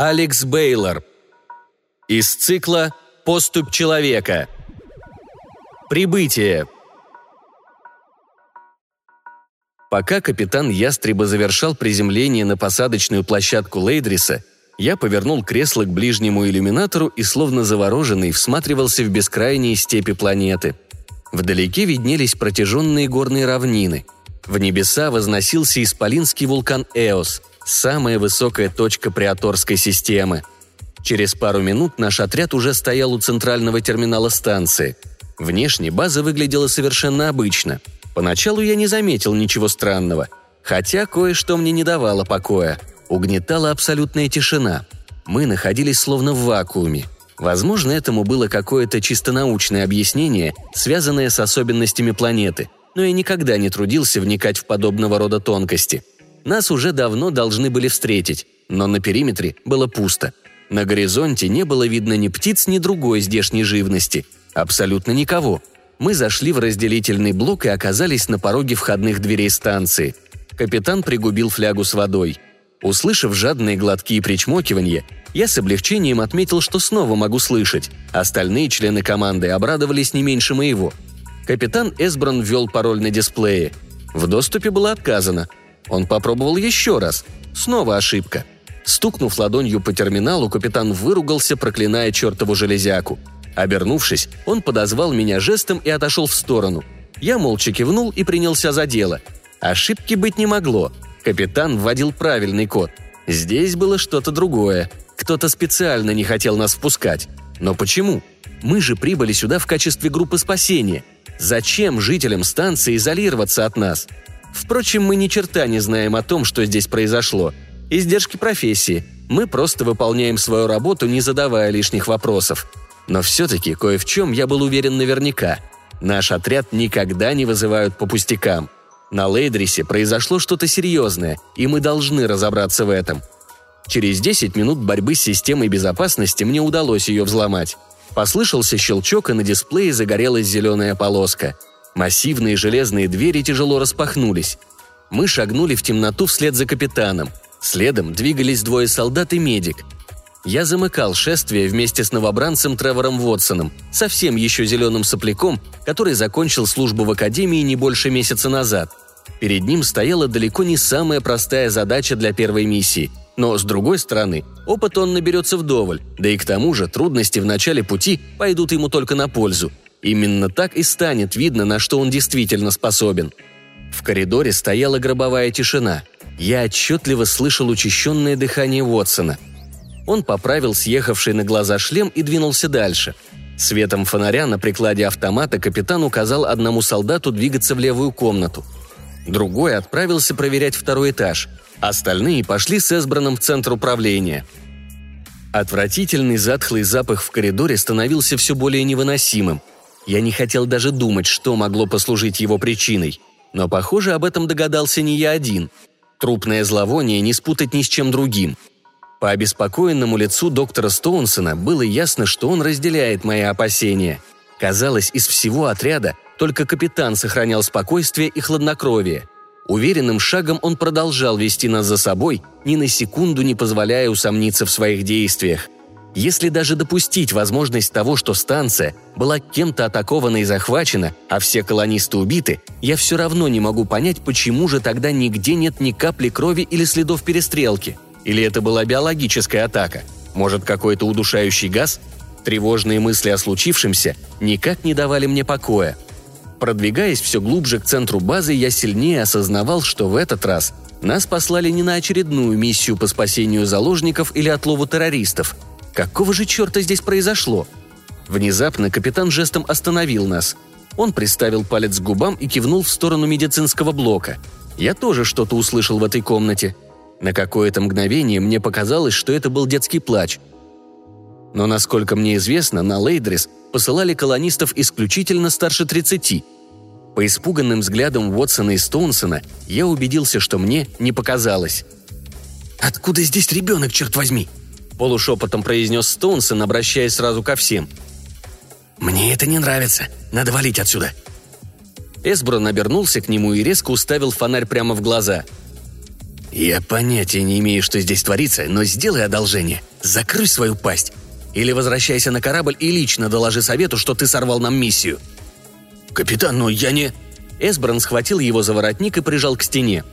Алекс Бейлор. Из цикла «Поступ человека». Прибытие. Пока капитан Ястреба завершал приземление на посадочную площадку Лейдриса, я повернул кресло к ближнему иллюминатору и, словно завороженный, всматривался в бескрайние степи планеты. Вдалеке виднелись протяженные горные равнины – в небеса возносился исполинский вулкан Эос, самая высокая точка приаторской системы. Через пару минут наш отряд уже стоял у центрального терминала станции. Внешне база выглядела совершенно обычно – Поначалу я не заметил ничего странного, хотя кое-что мне не давало покоя. Угнетала абсолютная тишина. Мы находились словно в вакууме. Возможно, этому было какое-то чисто научное объяснение, связанное с особенностями планеты, но я никогда не трудился вникать в подобного рода тонкости. Нас уже давно должны были встретить, но на периметре было пусто. На горизонте не было видно ни птиц, ни другой здешней живности. Абсолютно никого – мы зашли в разделительный блок и оказались на пороге входных дверей станции. Капитан пригубил флягу с водой. Услышав жадные глотки и причмокивания, я с облегчением отметил, что снова могу слышать. Остальные члены команды обрадовались не меньше моего. Капитан Эсбран ввел пароль на дисплее. В доступе было отказано. Он попробовал еще раз. Снова ошибка. Стукнув ладонью по терминалу, капитан выругался, проклиная чертову железяку – Обернувшись, он подозвал меня жестом и отошел в сторону. Я молча кивнул и принялся за дело. Ошибки быть не могло. Капитан вводил правильный код. Здесь было что-то другое. Кто-то специально не хотел нас впускать. Но почему? Мы же прибыли сюда в качестве группы спасения. Зачем жителям станции изолироваться от нас? Впрочем, мы ни черта не знаем о том, что здесь произошло. Издержки профессии. Мы просто выполняем свою работу, не задавая лишних вопросов. Но все-таки кое в чем я был уверен наверняка. Наш отряд никогда не вызывают по пустякам. На Лейдрисе произошло что-то серьезное, и мы должны разобраться в этом. Через 10 минут борьбы с системой безопасности мне удалось ее взломать. Послышался щелчок, и на дисплее загорелась зеленая полоска. Массивные железные двери тяжело распахнулись. Мы шагнули в темноту вслед за капитаном. Следом двигались двое солдат и медик – я замыкал шествие вместе с новобранцем Тревором Вотсоном, совсем еще зеленым сопляком, который закончил службу в Академии не больше месяца назад. Перед ним стояла далеко не самая простая задача для первой миссии. Но, с другой стороны, опыт он наберется вдоволь, да и к тому же трудности в начале пути пойдут ему только на пользу. Именно так и станет видно, на что он действительно способен. В коридоре стояла гробовая тишина. Я отчетливо слышал учащенное дыхание Уотсона – он поправил съехавший на глаза шлем и двинулся дальше. Светом фонаря на прикладе автомата капитан указал одному солдату двигаться в левую комнату. Другой отправился проверять второй этаж. Остальные пошли с Эсбраном в центр управления. Отвратительный затхлый запах в коридоре становился все более невыносимым. Я не хотел даже думать, что могло послужить его причиной. Но, похоже, об этом догадался не я один. Трупное зловоние не спутать ни с чем другим – по обеспокоенному лицу доктора Стоунсона было ясно, что он разделяет мои опасения. Казалось, из всего отряда только капитан сохранял спокойствие и хладнокровие. Уверенным шагом он продолжал вести нас за собой, ни на секунду не позволяя усомниться в своих действиях. Если даже допустить возможность того, что станция была кем-то атакована и захвачена, а все колонисты убиты, я все равно не могу понять, почему же тогда нигде нет ни капли крови или следов перестрелки – или это была биологическая атака? Может, какой-то удушающий газ? Тревожные мысли о случившемся никак не давали мне покоя. Продвигаясь все глубже к центру базы, я сильнее осознавал, что в этот раз нас послали не на очередную миссию по спасению заложников или отлову террористов. Какого же черта здесь произошло? Внезапно капитан жестом остановил нас. Он приставил палец к губам и кивнул в сторону медицинского блока. Я тоже что-то услышал в этой комнате – на какое-то мгновение мне показалось, что это был детский плач. Но, насколько мне известно, на Лейдрис посылали колонистов исключительно старше 30. По испуганным взглядам Уотсона и Стоунсона я убедился, что мне не показалось. «Откуда здесь ребенок, черт возьми?» – полушепотом произнес Стоунсон, обращаясь сразу ко всем. «Мне это не нравится. Надо валить отсюда». Эсброн обернулся к нему и резко уставил фонарь прямо в глаза – «Я понятия не имею, что здесь творится, но сделай одолжение. Закрой свою пасть. Или возвращайся на корабль и лично доложи совету, что ты сорвал нам миссию». «Капитан, но я не...» Эсбран схватил его за воротник и прижал к стене.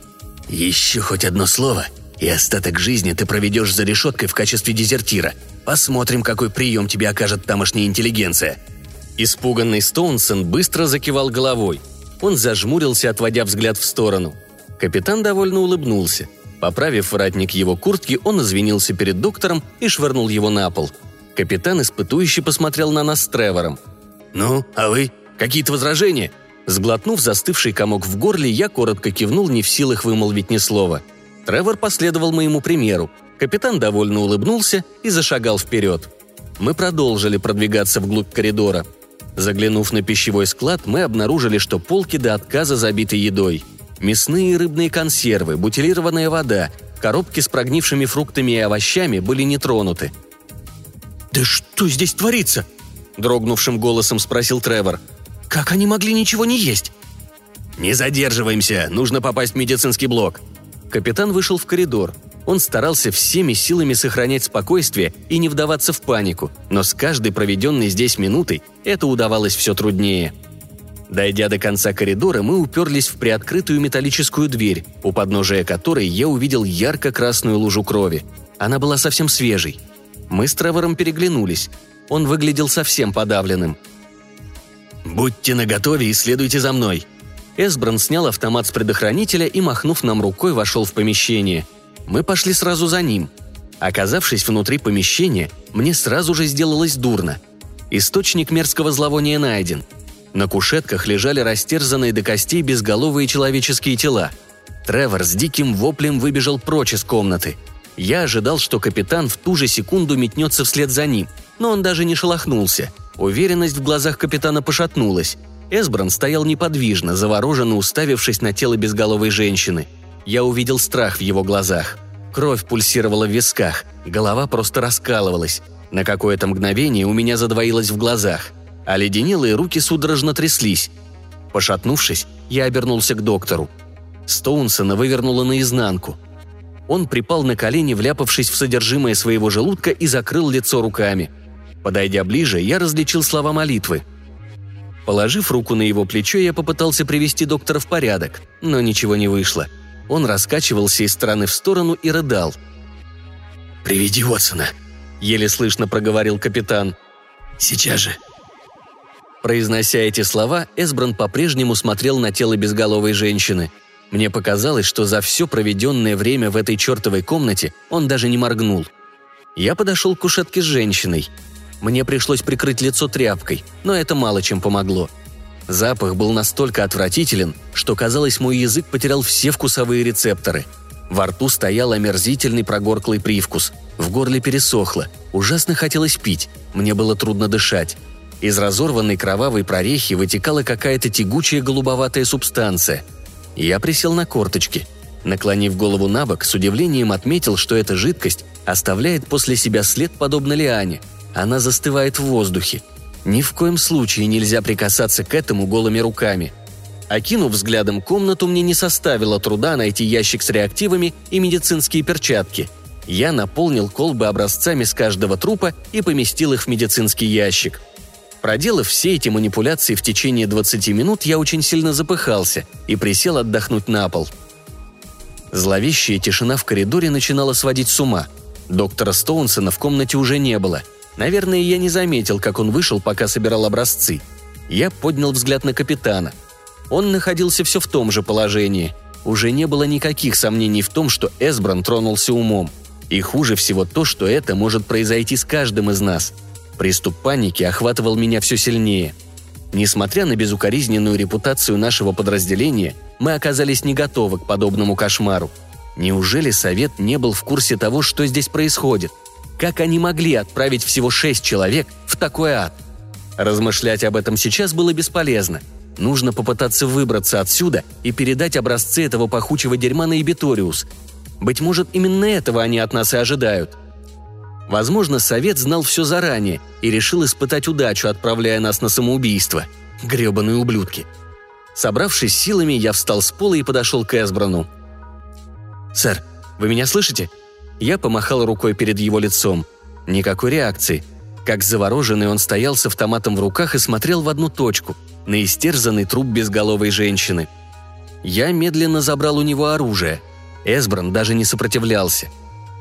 «Еще хоть одно слово, и остаток жизни ты проведешь за решеткой в качестве дезертира. Посмотрим, какой прием тебе окажет тамошняя интеллигенция». Испуганный Стоунсон быстро закивал головой. Он зажмурился, отводя взгляд в сторону. Капитан довольно улыбнулся. Поправив воротник его куртки, он извинился перед доктором и швырнул его на пол. Капитан испытующе посмотрел на нас с Тревором. «Ну, а вы? Какие-то возражения?» Сглотнув застывший комок в горле, я коротко кивнул, не в силах вымолвить ни слова. Тревор последовал моему примеру. Капитан довольно улыбнулся и зашагал вперед. Мы продолжили продвигаться вглубь коридора. Заглянув на пищевой склад, мы обнаружили, что полки до отказа забиты едой. Мясные и рыбные консервы, бутилированная вода, коробки с прогнившими фруктами и овощами были не тронуты. «Да что здесь творится?» – дрогнувшим голосом спросил Тревор. «Как они могли ничего не есть?» «Не задерживаемся, нужно попасть в медицинский блок». Капитан вышел в коридор. Он старался всеми силами сохранять спокойствие и не вдаваться в панику, но с каждой проведенной здесь минутой это удавалось все труднее. Дойдя до конца коридора, мы уперлись в приоткрытую металлическую дверь, у подножия которой я увидел ярко-красную лужу крови. Она была совсем свежей. Мы с Тревором переглянулись. Он выглядел совсем подавленным. «Будьте наготове и следуйте за мной», Эсбран снял автомат с предохранителя и, махнув нам рукой, вошел в помещение. Мы пошли сразу за ним. Оказавшись внутри помещения, мне сразу же сделалось дурно. Источник мерзкого зловония найден. На кушетках лежали растерзанные до костей безголовые человеческие тела. Тревор с диким воплем выбежал прочь из комнаты. Я ожидал, что капитан в ту же секунду метнется вслед за ним, но он даже не шелохнулся. Уверенность в глазах капитана пошатнулась. Эсбран стоял неподвижно, завороженно уставившись на тело безголовой женщины. Я увидел страх в его глазах. Кровь пульсировала в висках, голова просто раскалывалась. На какое-то мгновение у меня задвоилось в глазах, а леденелые руки судорожно тряслись. Пошатнувшись, я обернулся к доктору. Стоунсона вывернуло наизнанку. Он припал на колени, вляпавшись в содержимое своего желудка и закрыл лицо руками. Подойдя ближе, я различил слова молитвы. Положив руку на его плечо, я попытался привести доктора в порядок, но ничего не вышло – он раскачивался из стороны в сторону и рыдал. «Приведи Уотсона», — еле слышно проговорил капитан. «Сейчас же». Произнося эти слова, Эсбран по-прежнему смотрел на тело безголовой женщины. Мне показалось, что за все проведенное время в этой чертовой комнате он даже не моргнул. Я подошел к кушетке с женщиной. Мне пришлось прикрыть лицо тряпкой, но это мало чем помогло – Запах был настолько отвратителен, что, казалось, мой язык потерял все вкусовые рецепторы. Во рту стоял омерзительный прогорклый привкус. В горле пересохло. Ужасно хотелось пить. Мне было трудно дышать. Из разорванной кровавой прорехи вытекала какая-то тягучая голубоватая субстанция. Я присел на корточки. Наклонив голову на бок, с удивлением отметил, что эта жидкость оставляет после себя след, подобно лиане. Она застывает в воздухе – ни в коем случае нельзя прикасаться к этому голыми руками. Окинув взглядом комнату, мне не составило труда найти ящик с реактивами и медицинские перчатки. Я наполнил колбы образцами с каждого трупа и поместил их в медицинский ящик. Проделав все эти манипуляции в течение 20 минут, я очень сильно запыхался и присел отдохнуть на пол. Зловещая тишина в коридоре начинала сводить с ума. Доктора Стоунсона в комнате уже не было – Наверное, я не заметил, как он вышел, пока собирал образцы. Я поднял взгляд на капитана. Он находился все в том же положении. Уже не было никаких сомнений в том, что Эсбран тронулся умом. И хуже всего то, что это может произойти с каждым из нас. Приступ паники охватывал меня все сильнее. Несмотря на безукоризненную репутацию нашего подразделения, мы оказались не готовы к подобному кошмару. Неужели Совет не был в курсе того, что здесь происходит – как они могли отправить всего шесть человек в такой ад? Размышлять об этом сейчас было бесполезно. Нужно попытаться выбраться отсюда и передать образцы этого пахучего дерьма на Эбиториус. Быть может, именно этого они от нас и ожидают. Возможно, совет знал все заранее и решил испытать удачу, отправляя нас на самоубийство. Гребаные ублюдки. Собравшись силами, я встал с пола и подошел к Эсбрану. «Сэр, вы меня слышите?» Я помахал рукой перед его лицом. Никакой реакции. Как завороженный он стоял с автоматом в руках и смотрел в одну точку, на истерзанный труп безголовой женщины. Я медленно забрал у него оружие. Эсбран даже не сопротивлялся.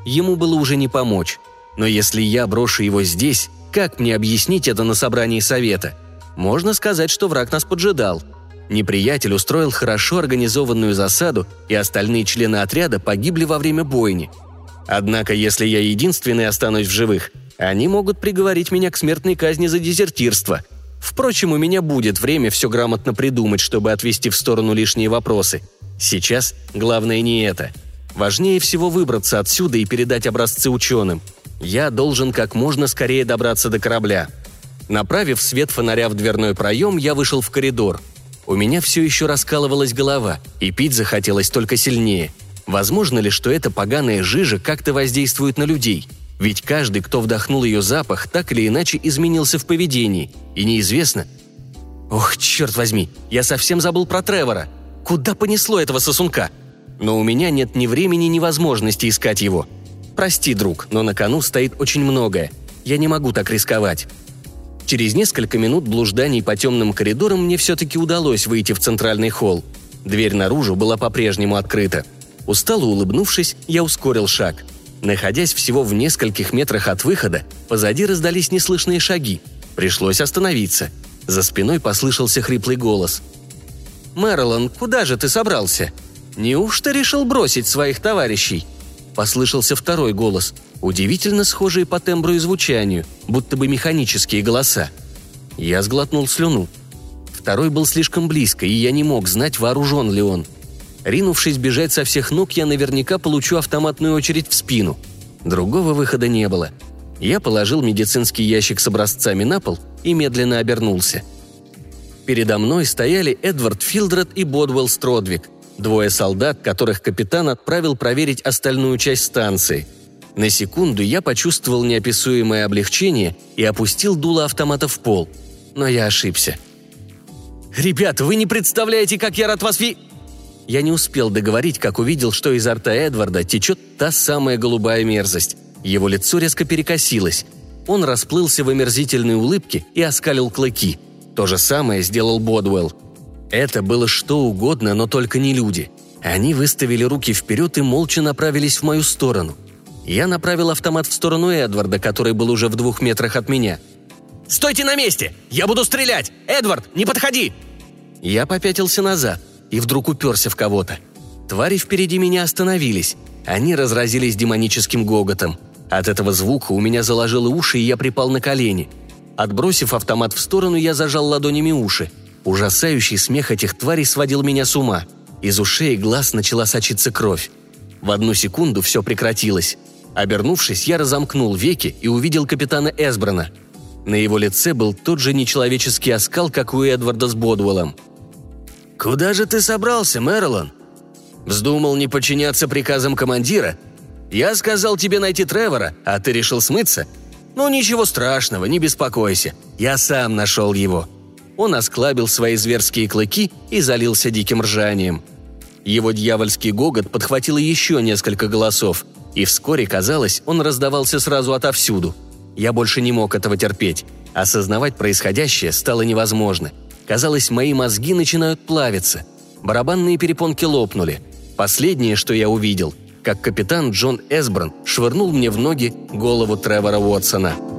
Ему было уже не помочь. Но если я брошу его здесь, как мне объяснить это на собрании совета? Можно сказать, что враг нас поджидал. Неприятель устроил хорошо организованную засаду, и остальные члены отряда погибли во время бойни. Однако, если я единственный останусь в живых, они могут приговорить меня к смертной казни за дезертирство. Впрочем, у меня будет время все грамотно придумать, чтобы отвести в сторону лишние вопросы. Сейчас главное не это. Важнее всего выбраться отсюда и передать образцы ученым – я должен как можно скорее добраться до корабля. Направив свет фонаря в дверной проем, я вышел в коридор. У меня все еще раскалывалась голова, и пить захотелось только сильнее. Возможно ли, что эта поганая жижа как-то воздействует на людей? Ведь каждый, кто вдохнул ее запах, так или иначе изменился в поведении. И неизвестно... Ох, черт возьми, я совсем забыл про Тревора. Куда понесло этого сосунка? Но у меня нет ни времени, ни возможности искать его. «Прости, друг, но на кону стоит очень многое. Я не могу так рисковать». Через несколько минут блужданий по темным коридорам мне все-таки удалось выйти в центральный холл. Дверь наружу была по-прежнему открыта. Устало улыбнувшись, я ускорил шаг. Находясь всего в нескольких метрах от выхода, позади раздались неслышные шаги. Пришлось остановиться. За спиной послышался хриплый голос. «Мэрилон, куда же ты собрался? Неужто решил бросить своих товарищей?» Послышался второй голос, удивительно схожий по тембру и звучанию, будто бы механические голоса. Я сглотнул слюну. Второй был слишком близко, и я не мог знать, вооружен ли он. Ринувшись бежать со всех ног, я наверняка получу автоматную очередь в спину. Другого выхода не было. Я положил медицинский ящик с образцами на пол и медленно обернулся. Передо мной стояли Эдвард Филдред и Бодвелл Стродвик, Двое солдат, которых капитан отправил проверить остальную часть станции. На секунду я почувствовал неописуемое облегчение и опустил дуло автомата в пол. Но я ошибся. «Ребята, вы не представляете, как я рад вас ви...» Я не успел договорить, как увидел, что изо рта Эдварда течет та самая голубая мерзость. Его лицо резко перекосилось. Он расплылся в омерзительной улыбке и оскалил клыки. То же самое сделал Бодуэлл. Это было что угодно, но только не люди. Они выставили руки вперед и молча направились в мою сторону. Я направил автомат в сторону Эдварда, который был уже в двух метрах от меня. «Стойте на месте! Я буду стрелять! Эдвард, не подходи!» Я попятился назад и вдруг уперся в кого-то. Твари впереди меня остановились. Они разразились демоническим гоготом. От этого звука у меня заложило уши, и я припал на колени. Отбросив автомат в сторону, я зажал ладонями уши – Ужасающий смех этих тварей сводил меня с ума. Из ушей и глаз начала сочиться кровь. В одну секунду все прекратилось. Обернувшись, я разомкнул веки и увидел капитана Эсбрана. На его лице был тот же нечеловеческий оскал, как у Эдварда с Бодуэллом. «Куда же ты собрался, Мэрилон?» «Вздумал не подчиняться приказам командира? Я сказал тебе найти Тревора, а ты решил смыться? Ну ничего страшного, не беспокойся. Я сам нашел его. Он осклабил свои зверские клыки и залился диким ржанием. Его дьявольский гогот подхватило еще несколько голосов, и вскоре, казалось, он раздавался сразу отовсюду. Я больше не мог этого терпеть. Осознавать происходящее стало невозможно. Казалось, мои мозги начинают плавиться. Барабанные перепонки лопнули. Последнее, что я увидел, как капитан Джон Эсбран швырнул мне в ноги голову Тревора Уотсона –